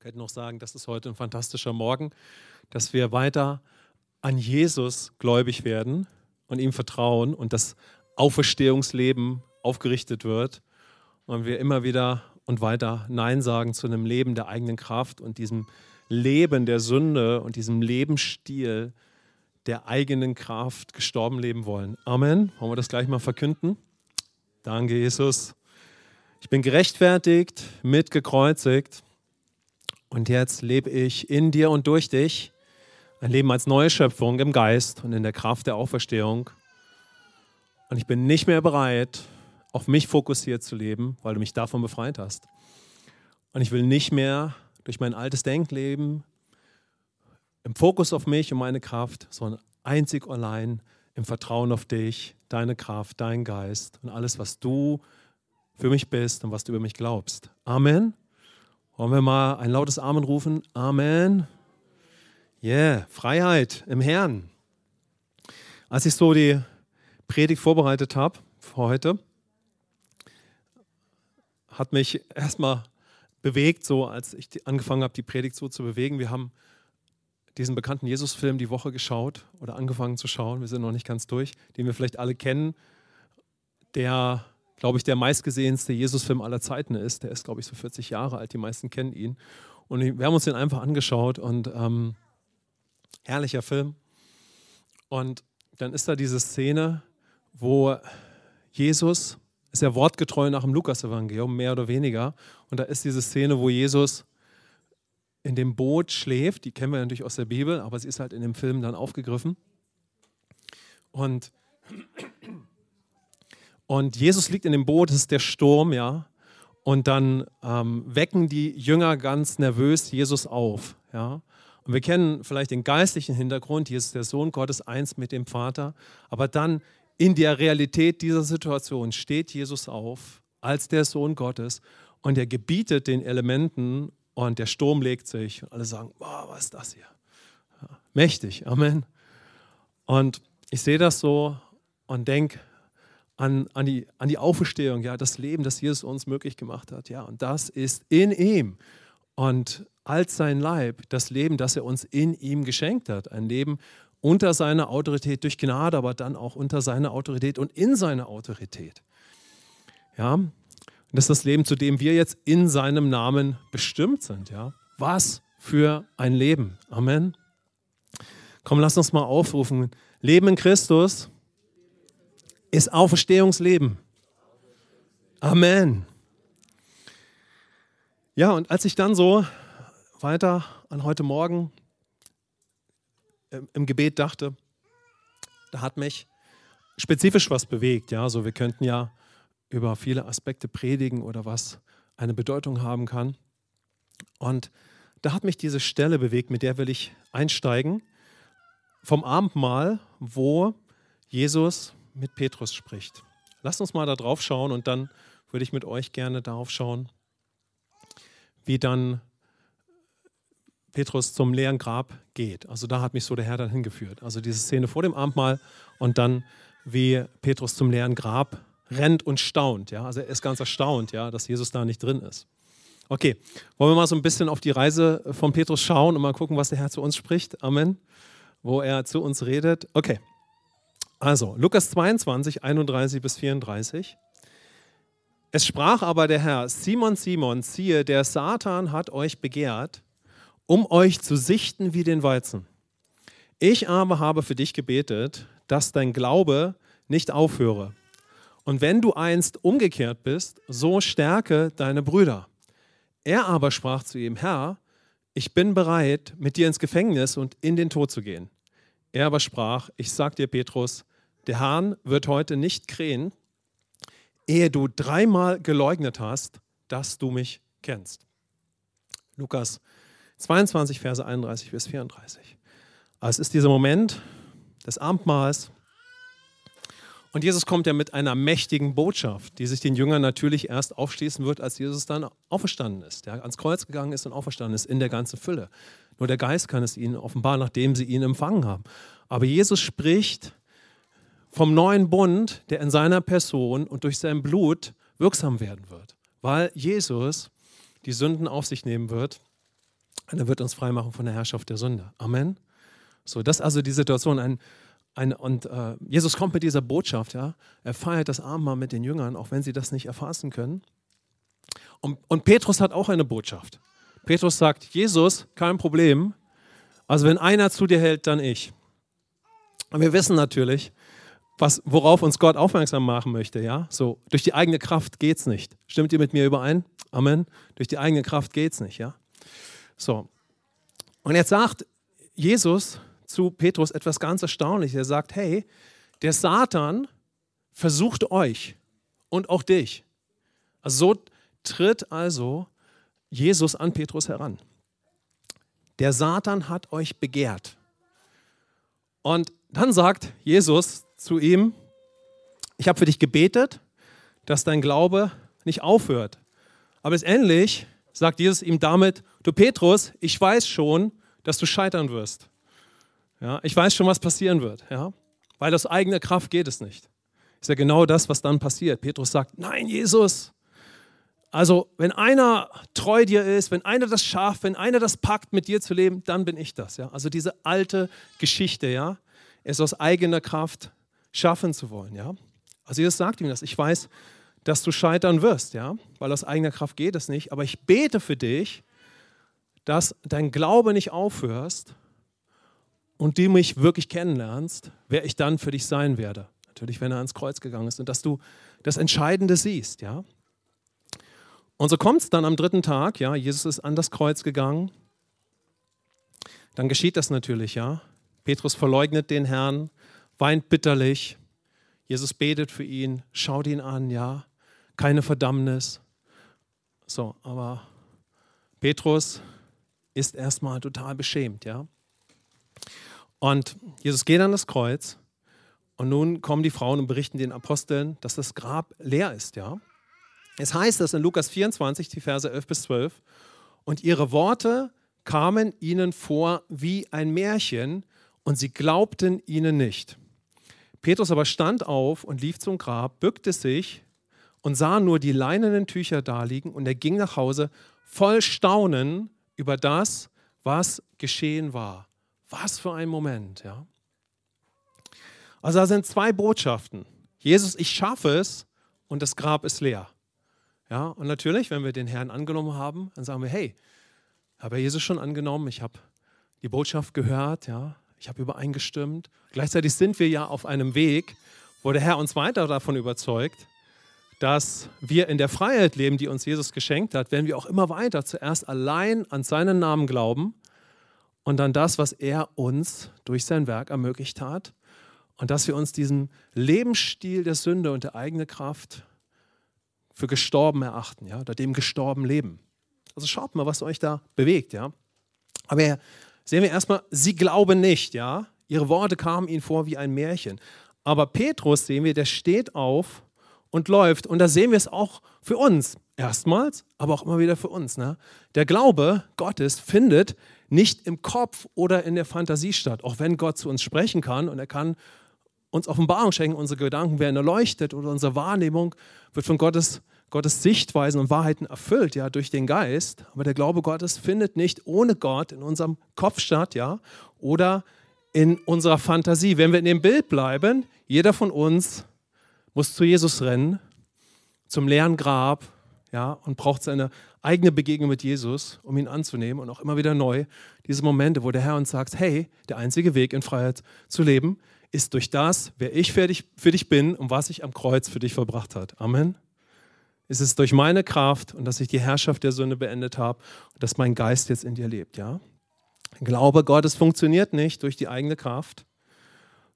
Wir könnten noch sagen, das ist heute ein fantastischer Morgen, dass wir weiter an Jesus gläubig werden und ihm vertrauen und das Auferstehungsleben aufgerichtet wird und wir immer wieder und weiter Nein sagen zu einem Leben der eigenen Kraft und diesem Leben der Sünde und diesem Lebensstil der eigenen Kraft gestorben leben wollen. Amen. Wollen wir das gleich mal verkünden? Danke, Jesus. Ich bin gerechtfertigt, mitgekreuzigt und jetzt lebe ich in dir und durch dich ein Leben als neue Schöpfung im Geist und in der Kraft der Auferstehung. Und ich bin nicht mehr bereit, auf mich fokussiert zu leben, weil du mich davon befreit hast. Und ich will nicht mehr durch mein altes Denkleben im Fokus auf mich und meine Kraft, sondern einzig allein im Vertrauen auf dich, deine Kraft, dein Geist und alles, was du für mich bist und was du über mich glaubst. Amen. Wollen wir mal ein lautes Amen rufen? Amen. Yeah, Freiheit im Herrn. Als ich so die Predigt vorbereitet habe für heute, hat mich erstmal bewegt, so als ich angefangen habe, die Predigt so zu bewegen. Wir haben diesen bekannten Jesus-Film die Woche geschaut oder angefangen zu schauen. Wir sind noch nicht ganz durch, den wir vielleicht alle kennen, der glaube ich, der meistgesehenste Jesus-Film aller Zeiten ist. Der ist, glaube ich, so 40 Jahre alt. Die meisten kennen ihn. Und wir haben uns den einfach angeschaut und ähm, herrlicher Film. Und dann ist da diese Szene, wo Jesus, ist ja wortgetreu nach dem Lukas-Evangelium, mehr oder weniger. Und da ist diese Szene, wo Jesus in dem Boot schläft. Die kennen wir natürlich aus der Bibel, aber sie ist halt in dem Film dann aufgegriffen. Und und Jesus liegt in dem Boot, es ist der Sturm, ja. Und dann ähm, wecken die Jünger ganz nervös Jesus auf, ja. Und wir kennen vielleicht den geistlichen Hintergrund, Jesus ist der Sohn Gottes, eins mit dem Vater. Aber dann in der Realität dieser Situation steht Jesus auf als der Sohn Gottes und er gebietet den Elementen und der Sturm legt sich. Und alle sagen, wow, was ist das hier? Mächtig, Amen. Und ich sehe das so und denke, an, an, die, an die Auferstehung, ja, das Leben, das Jesus uns möglich gemacht hat. Ja, und das ist in ihm. Und als sein Leib, das Leben, das er uns in ihm geschenkt hat. Ein Leben unter seiner Autorität durch Gnade, aber dann auch unter seiner Autorität und in seiner Autorität. Ja, und das ist das Leben, zu dem wir jetzt in seinem Namen bestimmt sind. Ja, was für ein Leben. Amen. Komm, lass uns mal aufrufen. Leben in Christus ist Auferstehungsleben. Amen. Ja, und als ich dann so weiter an heute Morgen im Gebet dachte, da hat mich spezifisch was bewegt. Ja, so wir könnten ja über viele Aspekte predigen oder was eine Bedeutung haben kann. Und da hat mich diese Stelle bewegt, mit der will ich einsteigen, vom Abendmahl, wo Jesus mit Petrus spricht. Lasst uns mal da drauf schauen und dann würde ich mit euch gerne darauf schauen, wie dann Petrus zum leeren Grab geht. Also da hat mich so der Herr dann hingeführt. Also diese Szene vor dem Abendmahl und dann wie Petrus zum leeren Grab rennt und staunt. Ja? Also er ist ganz erstaunt, ja, dass Jesus da nicht drin ist. Okay, wollen wir mal so ein bisschen auf die Reise von Petrus schauen und mal gucken, was der Herr zu uns spricht. Amen. Wo er zu uns redet. Okay, also, Lukas 22, 31 bis 34. Es sprach aber der Herr, Simon, Simon, siehe, der Satan hat euch begehrt, um euch zu sichten wie den Weizen. Ich aber habe für dich gebetet, dass dein Glaube nicht aufhöre. Und wenn du einst umgekehrt bist, so stärke deine Brüder. Er aber sprach zu ihm, Herr, ich bin bereit, mit dir ins Gefängnis und in den Tod zu gehen. Er aber sprach, ich sag dir, Petrus, der Hahn wird heute nicht krähen, ehe du dreimal geleugnet hast, dass du mich kennst. Lukas 22, Verse 31 bis 34. Also es ist dieser Moment des Abendmahls. Und Jesus kommt ja mit einer mächtigen Botschaft, die sich den Jüngern natürlich erst aufschließen wird, als Jesus dann auferstanden ist, der ans Kreuz gegangen ist und auferstanden ist in der ganzen Fülle. Nur der Geist kann es ihnen offenbaren, nachdem sie ihn empfangen haben. Aber Jesus spricht vom neuen Bund, der in seiner Person und durch sein Blut wirksam werden wird, weil Jesus die Sünden auf sich nehmen wird Und er wird uns freimachen von der Herrschaft der Sünde. Amen. So, das ist also die Situation. Ein, ein, und äh, Jesus kommt mit dieser Botschaft, ja. Er feiert das Abendmahl mit den Jüngern, auch wenn sie das nicht erfassen können. Und, und Petrus hat auch eine Botschaft. Petrus sagt: Jesus, kein Problem. Also, wenn einer zu dir hält, dann ich. Und wir wissen natürlich, was, worauf uns Gott aufmerksam machen möchte. Ja? So, durch die eigene Kraft geht es nicht. Stimmt ihr mit mir überein? Amen. Durch die eigene Kraft geht es nicht. Ja? So. Und jetzt sagt Jesus zu Petrus etwas ganz Erstaunliches. Er sagt: Hey, der Satan versucht euch und auch dich. Also so tritt also Jesus an Petrus heran. Der Satan hat euch begehrt. Und dann sagt Jesus zu ihm, ich habe für dich gebetet, dass dein Glaube nicht aufhört. Aber letztendlich sagt Jesus ihm damit, du Petrus, ich weiß schon, dass du scheitern wirst. Ja, ich weiß schon, was passieren wird. Ja? Weil aus eigener Kraft geht es nicht. Ist ja genau das, was dann passiert. Petrus sagt, nein, Jesus. Also, wenn einer treu dir ist, wenn einer das schafft, wenn einer das packt, mit dir zu leben, dann bin ich das. Ja? Also diese alte Geschichte, ja, es aus eigener Kraft schaffen zu wollen. Ja? Also Jesus sagt ihm das. Ich weiß, dass du scheitern wirst, ja, weil aus eigener Kraft geht es nicht. Aber ich bete für dich, dass dein Glaube nicht aufhörst und du mich wirklich kennenlernst, wer ich dann für dich sein werde. Natürlich, wenn er ans Kreuz gegangen ist und dass du das Entscheidende siehst, ja. Und so kommt es dann am dritten Tag, ja, Jesus ist an das Kreuz gegangen. Dann geschieht das natürlich, ja. Petrus verleugnet den Herrn, weint bitterlich. Jesus betet für ihn, schaut ihn an, ja, keine Verdammnis. So, aber Petrus ist erstmal total beschämt, ja. Und Jesus geht an das Kreuz und nun kommen die Frauen und berichten den Aposteln, dass das Grab leer ist, ja. Es heißt das in Lukas 24, die Verse 11 bis 12. Und ihre Worte kamen ihnen vor wie ein Märchen und sie glaubten ihnen nicht. Petrus aber stand auf und lief zum Grab, bückte sich und sah nur die leinenen Tücher daliegen und er ging nach Hause voll Staunen über das, was geschehen war. Was für ein Moment, ja. Also da sind zwei Botschaften. Jesus, ich schaffe es und das Grab ist leer. Ja, und natürlich, wenn wir den Herrn angenommen haben, dann sagen wir, hey, habe Jesus schon angenommen, ich habe die Botschaft gehört, ja, ich habe übereingestimmt. Gleichzeitig sind wir ja auf einem Weg, wo der Herr uns weiter davon überzeugt, dass wir in der Freiheit leben, die uns Jesus geschenkt hat, wenn wir auch immer weiter zuerst allein an seinen Namen glauben und dann das, was er uns durch sein Werk ermöglicht hat und dass wir uns diesen Lebensstil der Sünde und der eigenen Kraft für gestorben erachten, ja, oder dem gestorben leben. Also schaut mal, was euch da bewegt, ja. Aber sehen wir erstmal, sie glauben nicht, ja. Ihre Worte kamen ihnen vor wie ein Märchen. Aber Petrus sehen wir, der steht auf und läuft. Und da sehen wir es auch für uns erstmals, aber auch immer wieder für uns. Ne? Der Glaube Gottes findet nicht im Kopf oder in der Fantasie statt, auch wenn Gott zu uns sprechen kann und er kann uns Offenbarung schenken, unsere Gedanken werden erleuchtet oder unsere Wahrnehmung wird von Gottes Gottes Sichtweisen und Wahrheiten erfüllt, ja, durch den Geist. Aber der Glaube Gottes findet nicht ohne Gott in unserem Kopf statt, ja, oder in unserer Fantasie. Wenn wir in dem Bild bleiben, jeder von uns muss zu Jesus rennen, zum leeren Grab, ja, und braucht seine eigene Begegnung mit Jesus, um ihn anzunehmen und auch immer wieder neu diese Momente, wo der Herr uns sagt, hey, der einzige Weg in Freiheit zu leben ist durch das, wer ich für dich, für dich bin und was ich am Kreuz für dich verbracht hat. Amen ist es durch meine Kraft und dass ich die Herrschaft der Sünde beendet habe und dass mein Geist jetzt in dir lebt. Ja? Glaube Gottes funktioniert nicht durch die eigene Kraft,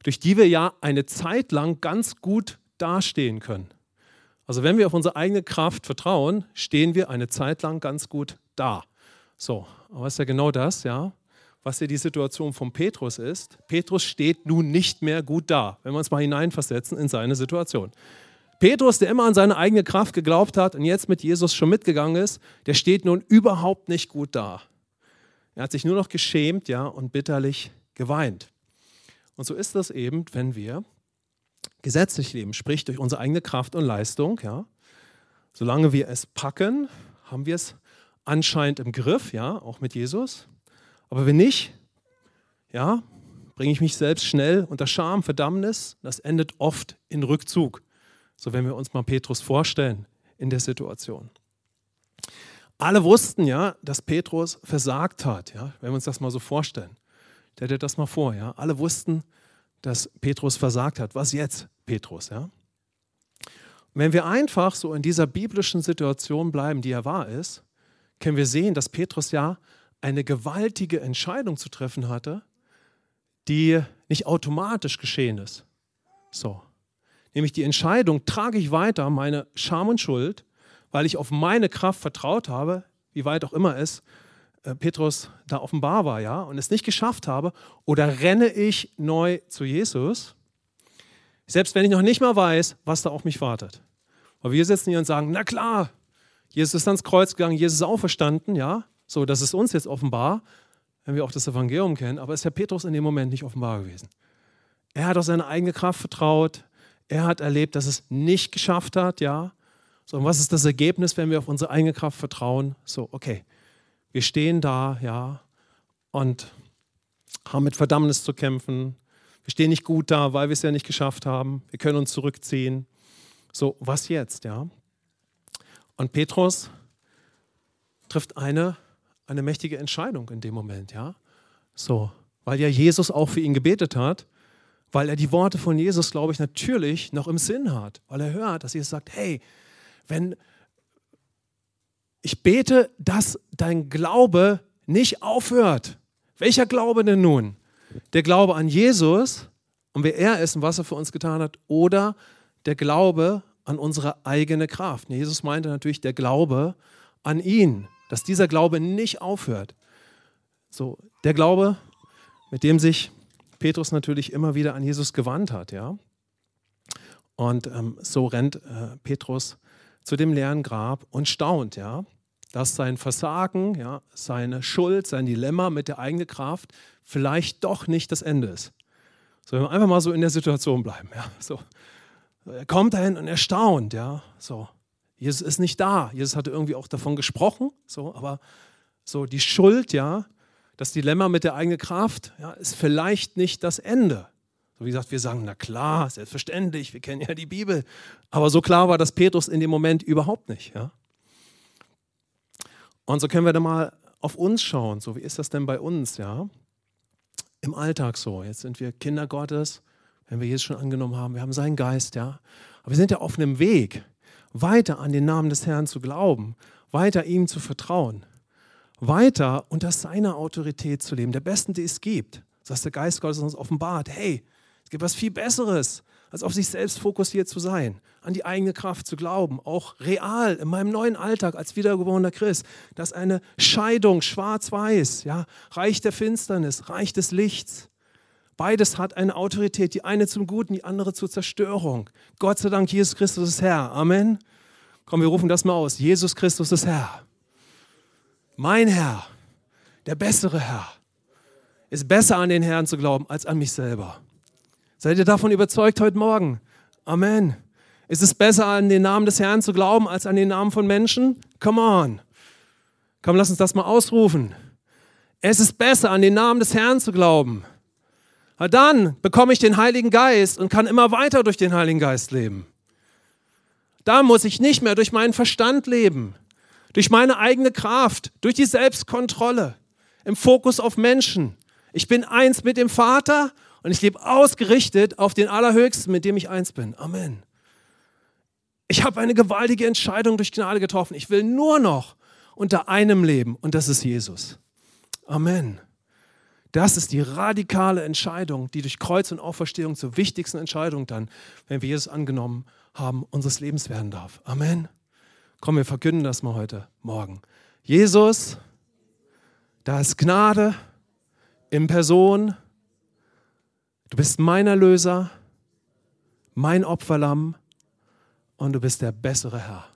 durch die wir ja eine Zeit lang ganz gut dastehen können. Also wenn wir auf unsere eigene Kraft vertrauen, stehen wir eine Zeit lang ganz gut da. So, aber ist ja genau das, ja, was ja die Situation von Petrus ist. Petrus steht nun nicht mehr gut da, wenn wir uns mal hineinversetzen in seine Situation. Petrus, der immer an seine eigene Kraft geglaubt hat und jetzt mit Jesus schon mitgegangen ist, der steht nun überhaupt nicht gut da. Er hat sich nur noch geschämt, ja, und bitterlich geweint. Und so ist das eben, wenn wir gesetzlich leben, sprich durch unsere eigene Kraft und Leistung, ja. Solange wir es packen, haben wir es anscheinend im Griff, ja, auch mit Jesus. Aber wenn nicht, ja, bringe ich mich selbst schnell unter Scham, Verdammnis. Das endet oft in Rückzug. So wenn wir uns mal Petrus vorstellen in der Situation. Alle wussten ja, dass Petrus versagt hat, ja, wenn wir uns das mal so vorstellen. Stellt dir das mal vor, ja. Alle wussten, dass Petrus versagt hat. Was jetzt, Petrus, ja? Wenn wir einfach so in dieser biblischen Situation bleiben, die er wahr ist, können wir sehen, dass Petrus ja eine gewaltige Entscheidung zu treffen hatte, die nicht automatisch geschehen ist. So. Nämlich die Entscheidung, trage ich weiter meine Scham und Schuld, weil ich auf meine Kraft vertraut habe, wie weit auch immer es äh, Petrus da offenbar war, ja, und es nicht geschafft habe, oder renne ich neu zu Jesus, selbst wenn ich noch nicht mal weiß, was da auf mich wartet. Aber wir sitzen hier und sagen, na klar, Jesus ist ans Kreuz gegangen, Jesus ist auferstanden, ja, so, das ist uns jetzt offenbar, wenn wir auch das Evangelium kennen, aber ist Herr Petrus in dem Moment nicht offenbar gewesen. Er hat auf seine eigene Kraft vertraut, er hat erlebt, dass es nicht geschafft hat, ja. So, und was ist das Ergebnis, wenn wir auf unsere eigene Kraft vertrauen? So, okay, wir stehen da, ja, und haben mit Verdammnis zu kämpfen. Wir stehen nicht gut da, weil wir es ja nicht geschafft haben. Wir können uns zurückziehen. So, was jetzt, ja? Und Petrus trifft eine, eine mächtige Entscheidung in dem Moment, ja? So, weil ja Jesus auch für ihn gebetet hat weil er die Worte von Jesus, glaube ich, natürlich noch im Sinn hat, weil er hört, dass Jesus sagt, hey, wenn ich bete, dass dein Glaube nicht aufhört. Welcher Glaube denn nun? Der Glaube an Jesus und wer er ist und was er für uns getan hat oder der Glaube an unsere eigene Kraft. Jesus meinte natürlich der Glaube an ihn, dass dieser Glaube nicht aufhört. So, der Glaube, mit dem sich Petrus natürlich immer wieder an Jesus gewandt hat. Ja? Und ähm, so rennt äh, Petrus zu dem leeren Grab und staunt, ja, dass sein Versagen, ja, seine Schuld, sein Dilemma mit der eigenen Kraft vielleicht doch nicht das Ende ist. So, wenn wir einfach mal so in der Situation bleiben. Ja, so. Er kommt dahin und er staunt, ja, so. Jesus ist nicht da. Jesus hatte irgendwie auch davon gesprochen, so, aber so die Schuld, ja, das Dilemma mit der eigenen Kraft ja, ist vielleicht nicht das Ende. So wie gesagt, wir sagen, na klar, selbstverständlich, wir kennen ja die Bibel. Aber so klar war das Petrus in dem Moment überhaupt nicht. Ja? Und so können wir dann mal auf uns schauen. So, wie ist das denn bei uns? Ja? Im Alltag so. Jetzt sind wir Kinder Gottes, wenn wir Jesus schon angenommen haben, wir haben seinen Geist, ja. Aber wir sind ja auf einem Weg, weiter an den Namen des Herrn zu glauben, weiter ihm zu vertrauen weiter unter seiner Autorität zu leben, der besten, die es gibt. Dass der Geist Gottes uns offenbart, hey, es gibt was viel Besseres, als auf sich selbst fokussiert zu sein, an die eigene Kraft zu glauben, auch real in meinem neuen Alltag als wiedergeborener Christ, dass eine Scheidung schwarz-weiß, ja, Reich der Finsternis, Reich des Lichts, beides hat eine Autorität, die eine zum Guten, die andere zur Zerstörung. Gott sei Dank, Jesus Christus ist Herr. Amen. Komm, wir rufen das mal aus. Jesus Christus ist Herr. Mein Herr, der bessere Herr, ist besser an den Herrn zu glauben als an mich selber. Seid ihr davon überzeugt heute Morgen? Amen. Ist es besser, an den Namen des Herrn zu glauben, als an den Namen von Menschen? Come on. Komm, lass uns das mal ausrufen. Es ist besser, an den Namen des Herrn zu glauben. Dann bekomme ich den Heiligen Geist und kann immer weiter durch den Heiligen Geist leben. Da muss ich nicht mehr durch meinen Verstand leben durch meine eigene Kraft, durch die Selbstkontrolle, im Fokus auf Menschen. Ich bin eins mit dem Vater und ich lebe ausgerichtet auf den Allerhöchsten, mit dem ich eins bin. Amen. Ich habe eine gewaltige Entscheidung durch Gnade getroffen. Ich will nur noch unter einem leben und das ist Jesus. Amen. Das ist die radikale Entscheidung, die durch Kreuz und Auferstehung zur wichtigsten Entscheidung dann, wenn wir Jesus angenommen haben, unseres Lebens werden darf. Amen. Komm, wir verkünden das mal heute Morgen. Jesus, da ist Gnade in Person. Du bist mein Erlöser, mein Opferlamm und du bist der bessere Herr.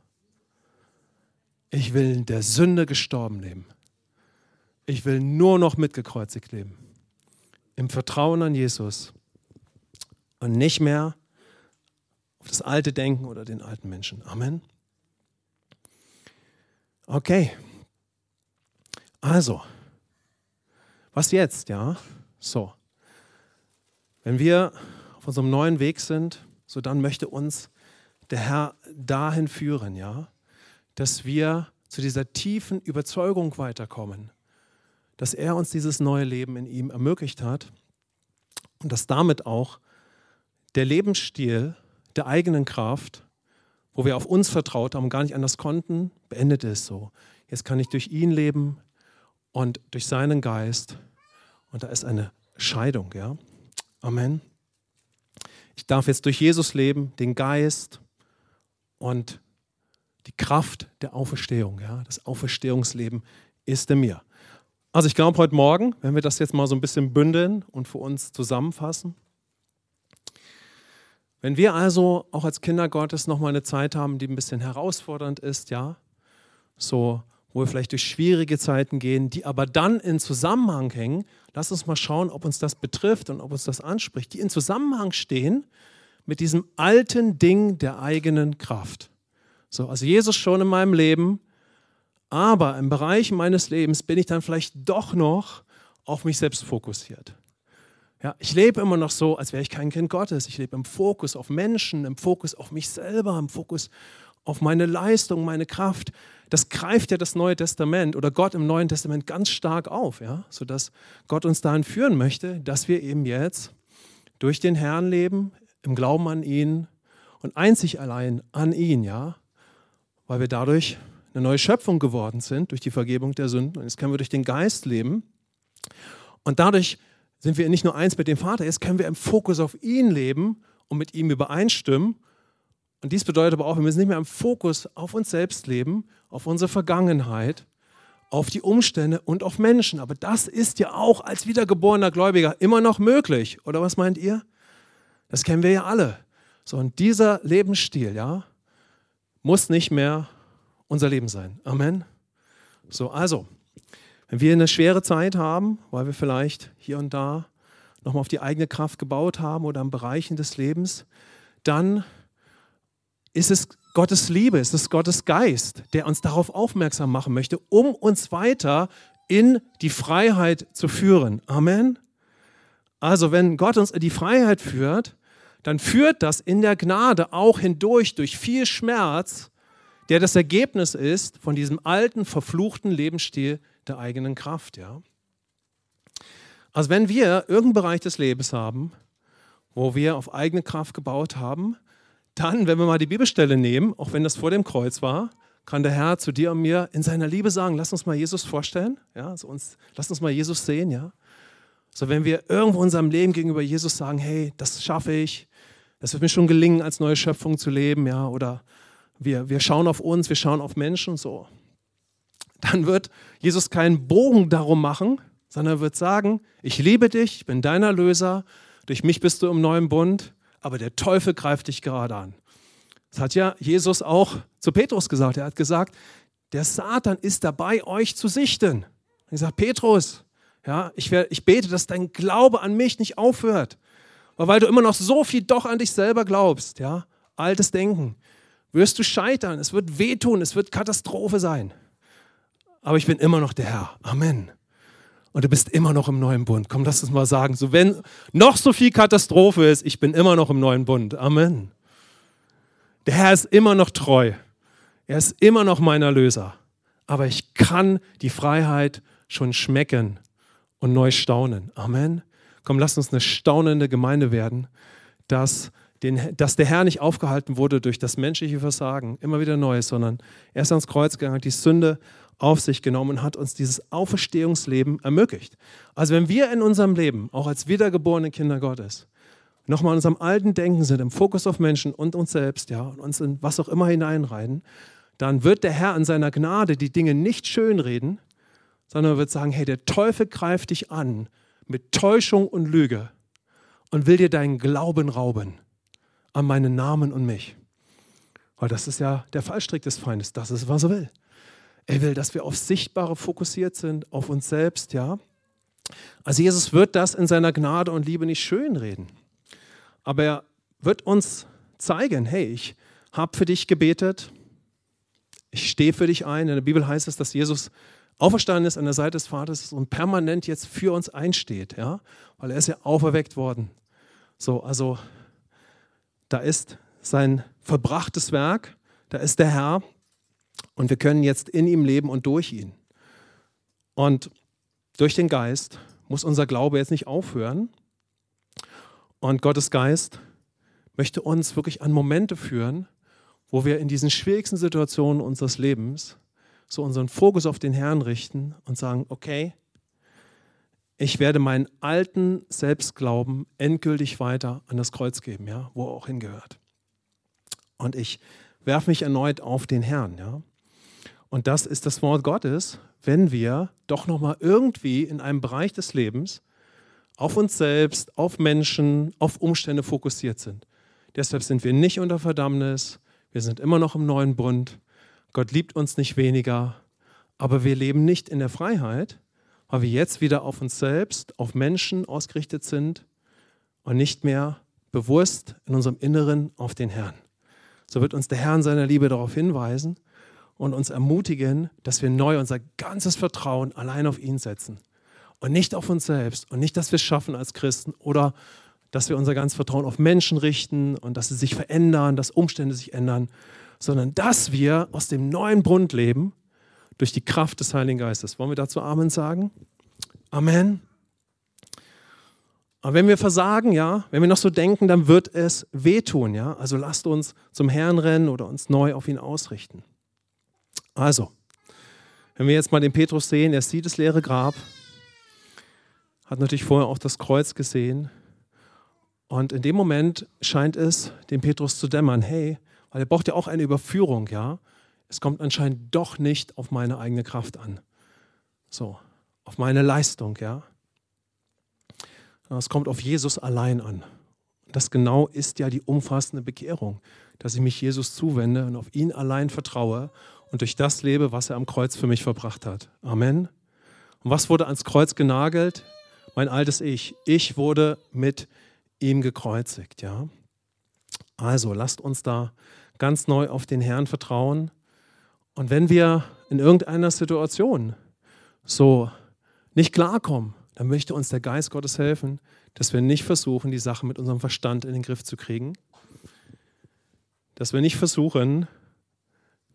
Ich will in der Sünde gestorben leben. Ich will nur noch mitgekreuzigt leben. Im Vertrauen an Jesus und nicht mehr auf das alte Denken oder den alten Menschen. Amen. Okay, Also, was jetzt, ja? So. Wenn wir auf unserem neuen Weg sind, so dann möchte uns der Herr dahin führen, ja, dass wir zu dieser tiefen Überzeugung weiterkommen, dass er uns dieses neue Leben in ihm ermöglicht hat und dass damit auch der Lebensstil der eigenen Kraft, wo wir auf uns vertraut haben und gar nicht anders konnten, beendet ist so. Jetzt kann ich durch ihn leben und durch seinen Geist und da ist eine Scheidung, ja. Amen. Ich darf jetzt durch Jesus leben, den Geist und die Kraft der Auferstehung, ja. Das Auferstehungsleben ist in mir. Also ich glaube heute Morgen, wenn wir das jetzt mal so ein bisschen bündeln und für uns zusammenfassen, wenn wir also auch als Kinder Gottes nochmal eine Zeit haben, die ein bisschen herausfordernd ist, ja, so wo wir vielleicht durch schwierige Zeiten gehen, die aber dann in Zusammenhang hängen, lass uns mal schauen, ob uns das betrifft und ob uns das anspricht, die in Zusammenhang stehen mit diesem alten Ding der eigenen Kraft. So, also Jesus schon in meinem Leben, aber im Bereich meines Lebens bin ich dann vielleicht doch noch auf mich selbst fokussiert. Ja, ich lebe immer noch so, als wäre ich kein Kind Gottes. Ich lebe im Fokus auf Menschen, im Fokus auf mich selber, im Fokus auf meine Leistung, meine Kraft. Das greift ja das Neue Testament oder Gott im Neuen Testament ganz stark auf, ja, sodass Gott uns dahin führen möchte, dass wir eben jetzt durch den Herrn leben, im Glauben an ihn und einzig allein an ihn, ja, weil wir dadurch eine neue Schöpfung geworden sind durch die Vergebung der Sünden und jetzt können wir durch den Geist leben und dadurch sind wir nicht nur eins mit dem Vater, jetzt können wir im Fokus auf ihn leben und mit ihm übereinstimmen. Und dies bedeutet aber auch, wir müssen nicht mehr im Fokus auf uns selbst leben, auf unsere Vergangenheit, auf die Umstände und auf Menschen. Aber das ist ja auch als wiedergeborener Gläubiger immer noch möglich. Oder was meint ihr? Das kennen wir ja alle. So, und dieser Lebensstil, ja, muss nicht mehr unser Leben sein. Amen. So, also, wenn wir eine schwere Zeit haben, weil wir vielleicht hier und da nochmal auf die eigene Kraft gebaut haben oder in Bereichen des Lebens, dann ist es Gottes Liebe, ist es Gottes Geist, der uns darauf aufmerksam machen möchte, um uns weiter in die Freiheit zu führen. Amen. Also wenn Gott uns in die Freiheit führt, dann führt das in der Gnade auch hindurch durch viel Schmerz, der das Ergebnis ist von diesem alten, verfluchten Lebensstil, der eigenen Kraft. Ja? Also wenn wir irgendeinen Bereich des Lebens haben, wo wir auf eigene Kraft gebaut haben, dann, wenn wir mal die Bibelstelle nehmen, auch wenn das vor dem Kreuz war, kann der Herr zu dir und mir in seiner Liebe sagen, lass uns mal Jesus vorstellen, ja, also uns, lass uns mal Jesus sehen, ja. So wenn wir irgendwo unserem Leben gegenüber Jesus sagen, hey, das schaffe ich, das wird mir schon gelingen, als neue Schöpfung zu leben, ja, oder wir, wir schauen auf uns, wir schauen auf Menschen, so dann wird Jesus keinen Bogen darum machen, sondern er wird sagen, ich liebe dich, ich bin dein Erlöser, durch mich bist du im neuen Bund, aber der Teufel greift dich gerade an. Das hat ja Jesus auch zu Petrus gesagt. Er hat gesagt, der Satan ist dabei, euch zu sichten. Er sagt, Petrus, ja, ich, wär, ich bete, dass dein Glaube an mich nicht aufhört. weil du immer noch so viel doch an dich selber glaubst, ja, altes Denken, wirst du scheitern, es wird wehtun, es wird Katastrophe sein aber ich bin immer noch der Herr. Amen. Und du bist immer noch im neuen Bund. Komm, lass uns mal sagen, so wenn noch so viel Katastrophe ist, ich bin immer noch im neuen Bund. Amen. Der Herr ist immer noch treu. Er ist immer noch mein Erlöser. Aber ich kann die Freiheit schon schmecken und neu staunen. Amen. Komm, lass uns eine staunende Gemeinde werden, dass, den, dass der Herr nicht aufgehalten wurde durch das menschliche Versagen, immer wieder Neues, sondern er ist ans Kreuz gegangen, hat die Sünde auf sich genommen und hat uns dieses Auferstehungsleben ermöglicht. Also wenn wir in unserem Leben, auch als wiedergeborene Kinder Gottes, nochmal in unserem alten Denken sind, im Fokus auf Menschen und uns selbst, ja, und uns in was auch immer hineinreiten, dann wird der Herr in seiner Gnade die Dinge nicht schönreden, sondern er wird sagen, hey, der Teufel greift dich an mit Täuschung und Lüge und will dir deinen Glauben rauben an meinen Namen und mich. Weil das ist ja der Fallstrick des Feindes, das ist, was er will. Er will, dass wir auf Sichtbare fokussiert sind, auf uns selbst, ja. Also Jesus wird das in seiner Gnade und Liebe nicht schönreden. Aber er wird uns zeigen, hey, ich habe für dich gebetet, ich stehe für dich ein. In der Bibel heißt es, dass Jesus auferstanden ist an der Seite des Vaters und permanent jetzt für uns einsteht, ja, weil er ist ja auferweckt worden. So, also da ist sein verbrachtes Werk, da ist der Herr und wir können jetzt in ihm leben und durch ihn. Und durch den Geist muss unser Glaube jetzt nicht aufhören. Und Gottes Geist möchte uns wirklich an Momente führen, wo wir in diesen schwierigsten Situationen unseres Lebens so unseren Fokus auf den Herrn richten und sagen, okay, ich werde meinen alten Selbstglauben endgültig weiter an das Kreuz geben, ja, wo er auch hingehört. Und ich werfe mich erneut auf den Herrn, ja. Und das ist das Wort Gottes, wenn wir doch noch mal irgendwie in einem Bereich des Lebens auf uns selbst, auf Menschen, auf Umstände fokussiert sind. Deshalb sind wir nicht unter Verdammnis, wir sind immer noch im neuen Bund. Gott liebt uns nicht weniger, aber wir leben nicht in der Freiheit, weil wir jetzt wieder auf uns selbst, auf Menschen ausgerichtet sind und nicht mehr bewusst in unserem Inneren auf den Herrn. So wird uns der Herr in seiner Liebe darauf hinweisen und uns ermutigen, dass wir neu unser ganzes Vertrauen allein auf ihn setzen und nicht auf uns selbst und nicht, dass wir es schaffen als Christen oder dass wir unser ganzes Vertrauen auf Menschen richten und dass sie sich verändern, dass Umstände sich ändern, sondern dass wir aus dem neuen Bund leben durch die Kraft des Heiligen Geistes. Wollen wir dazu Amen sagen? Amen. Aber wenn wir versagen, ja, wenn wir noch so denken, dann wird es wehtun, ja. Also lasst uns zum Herrn rennen oder uns neu auf ihn ausrichten. Also, wenn wir jetzt mal den Petrus sehen, er sieht das leere Grab, hat natürlich vorher auch das Kreuz gesehen. Und in dem Moment scheint es dem Petrus zu dämmern, hey, weil er braucht ja auch eine Überführung, ja. Es kommt anscheinend doch nicht auf meine eigene Kraft an. So, auf meine Leistung, ja. Es kommt auf Jesus allein an. Das genau ist ja die umfassende Bekehrung, dass ich mich Jesus zuwende und auf ihn allein vertraue und durch das lebe, was er am Kreuz für mich verbracht hat. Amen. Und was wurde ans Kreuz genagelt? Mein altes Ich. Ich wurde mit ihm gekreuzigt, ja. Also lasst uns da ganz neu auf den Herrn vertrauen. Und wenn wir in irgendeiner Situation so nicht klarkommen, dann möchte uns der Geist Gottes helfen, dass wir nicht versuchen, die Sache mit unserem Verstand in den Griff zu kriegen. Dass wir nicht versuchen,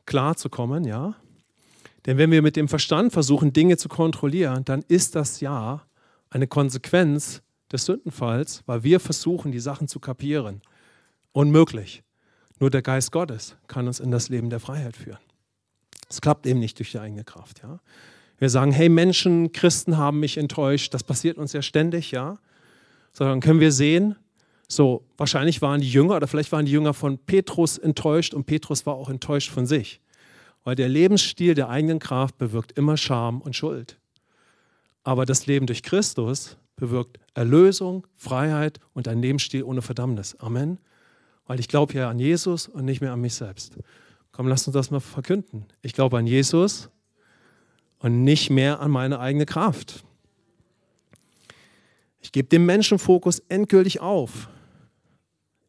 klar zu kommen, ja. Denn wenn wir mit dem Verstand versuchen, Dinge zu kontrollieren, dann ist das ja eine Konsequenz des Sündenfalls, weil wir versuchen, die Sachen zu kapieren. Unmöglich. Nur der Geist Gottes kann uns in das Leben der Freiheit führen. Es klappt eben nicht durch die eigene Kraft. Ja? Wir sagen, hey Menschen, Christen haben mich enttäuscht. Das passiert uns ja ständig, ja. Sondern können wir sehen, so wahrscheinlich waren die Jünger oder vielleicht waren die Jünger von Petrus enttäuscht und Petrus war auch enttäuscht von sich. Weil der Lebensstil der eigenen Kraft bewirkt immer Scham und Schuld. Aber das Leben durch Christus bewirkt Erlösung, Freiheit und ein Lebensstil ohne Verdammnis. Amen. Weil ich glaube ja an Jesus und nicht mehr an mich selbst. Komm, lass uns das mal verkünden. Ich glaube an Jesus und nicht mehr an meine eigene Kraft. Ich gebe den Menschenfokus endgültig auf.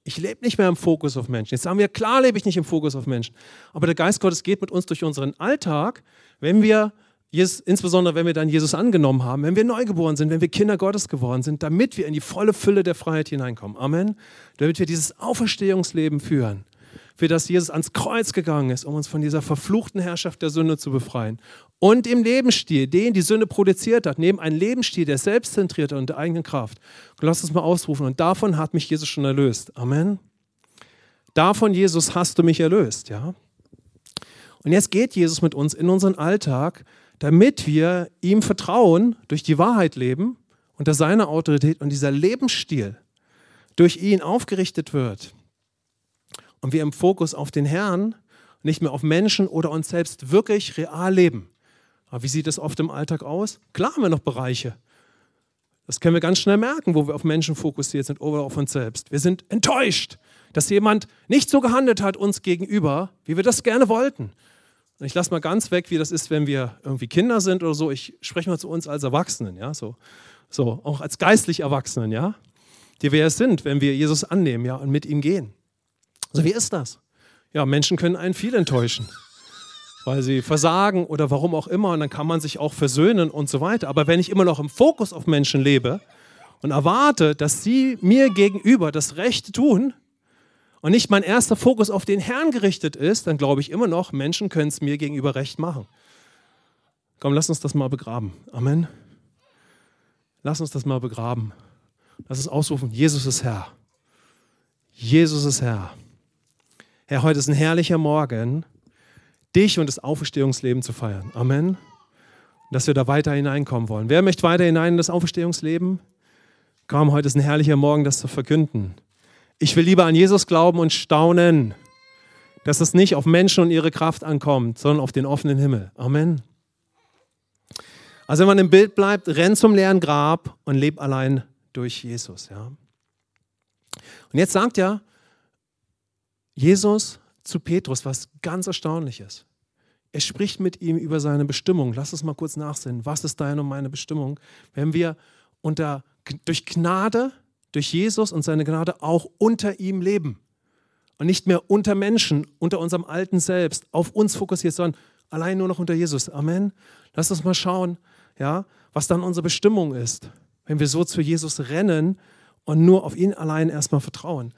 Ich lebe nicht mehr im Fokus auf Menschen. Jetzt sagen wir, klar lebe ich nicht im Fokus auf Menschen. Aber der Geist Gottes geht mit uns durch unseren Alltag, wenn wir insbesondere wenn wir dann Jesus angenommen haben, wenn wir neugeboren sind, wenn wir Kinder Gottes geworden sind, damit wir in die volle Fülle der Freiheit hineinkommen. Amen. Damit wir dieses Auferstehungsleben führen, für das Jesus ans Kreuz gegangen ist, um uns von dieser verfluchten Herrschaft der Sünde zu befreien. Und im Lebensstil, den die Sünde produziert hat, neben einem Lebensstil, der selbstzentriert und der eigenen Kraft. Lass uns mal ausrufen. Und davon hat mich Jesus schon erlöst. Amen. Davon, Jesus, hast du mich erlöst. Ja. Und jetzt geht Jesus mit uns in unseren Alltag damit wir ihm vertrauen, durch die Wahrheit leben, unter seiner Autorität und dieser Lebensstil durch ihn aufgerichtet wird und wir im Fokus auf den Herrn, nicht mehr auf Menschen oder uns selbst wirklich real leben. Aber wie sieht es oft im Alltag aus? Klar haben wir noch Bereiche. Das können wir ganz schnell merken, wo wir auf Menschen fokussiert sind oder auf uns selbst. Wir sind enttäuscht, dass jemand nicht so gehandelt hat uns gegenüber, wie wir das gerne wollten. Und ich lasse mal ganz weg, wie das ist, wenn wir irgendwie Kinder sind oder so. Ich spreche mal zu uns als Erwachsenen, ja, so, so auch als geistlich Erwachsenen, ja, die wir es sind, wenn wir Jesus annehmen, ja, und mit ihm gehen. So, wie ist das? Ja, Menschen können einen viel enttäuschen. weil sie versagen oder warum auch immer. Und dann kann man sich auch versöhnen und so weiter. Aber wenn ich immer noch im Fokus auf Menschen lebe und erwarte, dass sie mir gegenüber das Rechte tun und nicht mein erster Fokus auf den Herrn gerichtet ist, dann glaube ich immer noch, Menschen können es mir gegenüber recht machen. Komm, lass uns das mal begraben. Amen. Lass uns das mal begraben. Lass uns ausrufen, Jesus ist Herr. Jesus ist Herr. Herr, heute ist ein herrlicher Morgen dich und das Auferstehungsleben zu feiern. Amen. Dass wir da weiter hineinkommen wollen. Wer möchte weiter hinein in das Auferstehungsleben? Komm, heute ist ein herrlicher Morgen, das zu verkünden. Ich will lieber an Jesus glauben und staunen, dass es nicht auf Menschen und ihre Kraft ankommt, sondern auf den offenen Himmel. Amen. Also wenn man im Bild bleibt, renn zum leeren Grab und leb allein durch Jesus. Ja. Und jetzt sagt ja Jesus, zu Petrus was ganz Erstaunliches. Er spricht mit ihm über seine Bestimmung. Lass uns mal kurz nachsehen. Was ist deine und meine Bestimmung? Wenn wir unter, durch Gnade, durch Jesus und seine Gnade auch unter ihm leben und nicht mehr unter Menschen, unter unserem alten Selbst, auf uns fokussiert, sondern allein nur noch unter Jesus. Amen. Lass uns mal schauen, ja, was dann unsere Bestimmung ist, wenn wir so zu Jesus rennen und nur auf ihn allein erstmal vertrauen.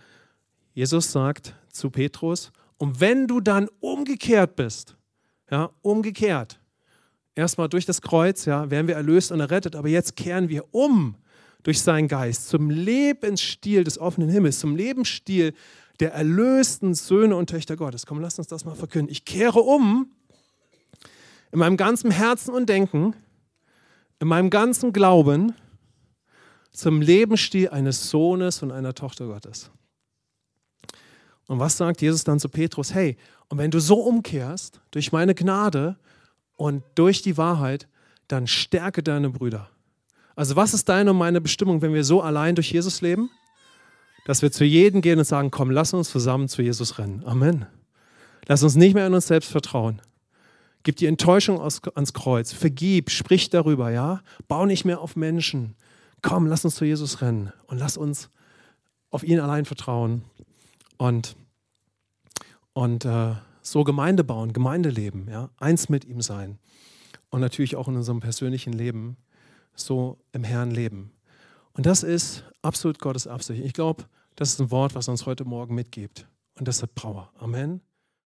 Jesus sagt zu Petrus, und wenn du dann umgekehrt bist, ja, umgekehrt, erstmal durch das Kreuz, ja, werden wir erlöst und errettet, aber jetzt kehren wir um durch seinen Geist zum Lebensstil des offenen Himmels, zum Lebensstil der erlösten Söhne und Töchter Gottes. Komm, lass uns das mal verkünden. Ich kehre um in meinem ganzen Herzen und Denken, in meinem ganzen Glauben zum Lebensstil eines Sohnes und einer Tochter Gottes. Und was sagt Jesus dann zu Petrus? Hey, und wenn du so umkehrst, durch meine Gnade und durch die Wahrheit, dann stärke deine Brüder. Also was ist deine und meine Bestimmung, wenn wir so allein durch Jesus leben? Dass wir zu jedem gehen und sagen, komm, lass uns zusammen zu Jesus rennen. Amen. Lass uns nicht mehr an uns selbst vertrauen. Gib die Enttäuschung ans Kreuz. Vergib, sprich darüber, ja? Bau nicht mehr auf Menschen. Komm, lass uns zu Jesus rennen und lass uns auf ihn allein vertrauen und, und äh, so Gemeinde bauen, Gemeinde leben, ja? eins mit ihm sein und natürlich auch in unserem persönlichen Leben so im Herrn leben. Und das ist absolut Gottes Absicht. Ich glaube, das ist ein Wort, was uns heute Morgen mitgibt. Und das hat Power. Amen.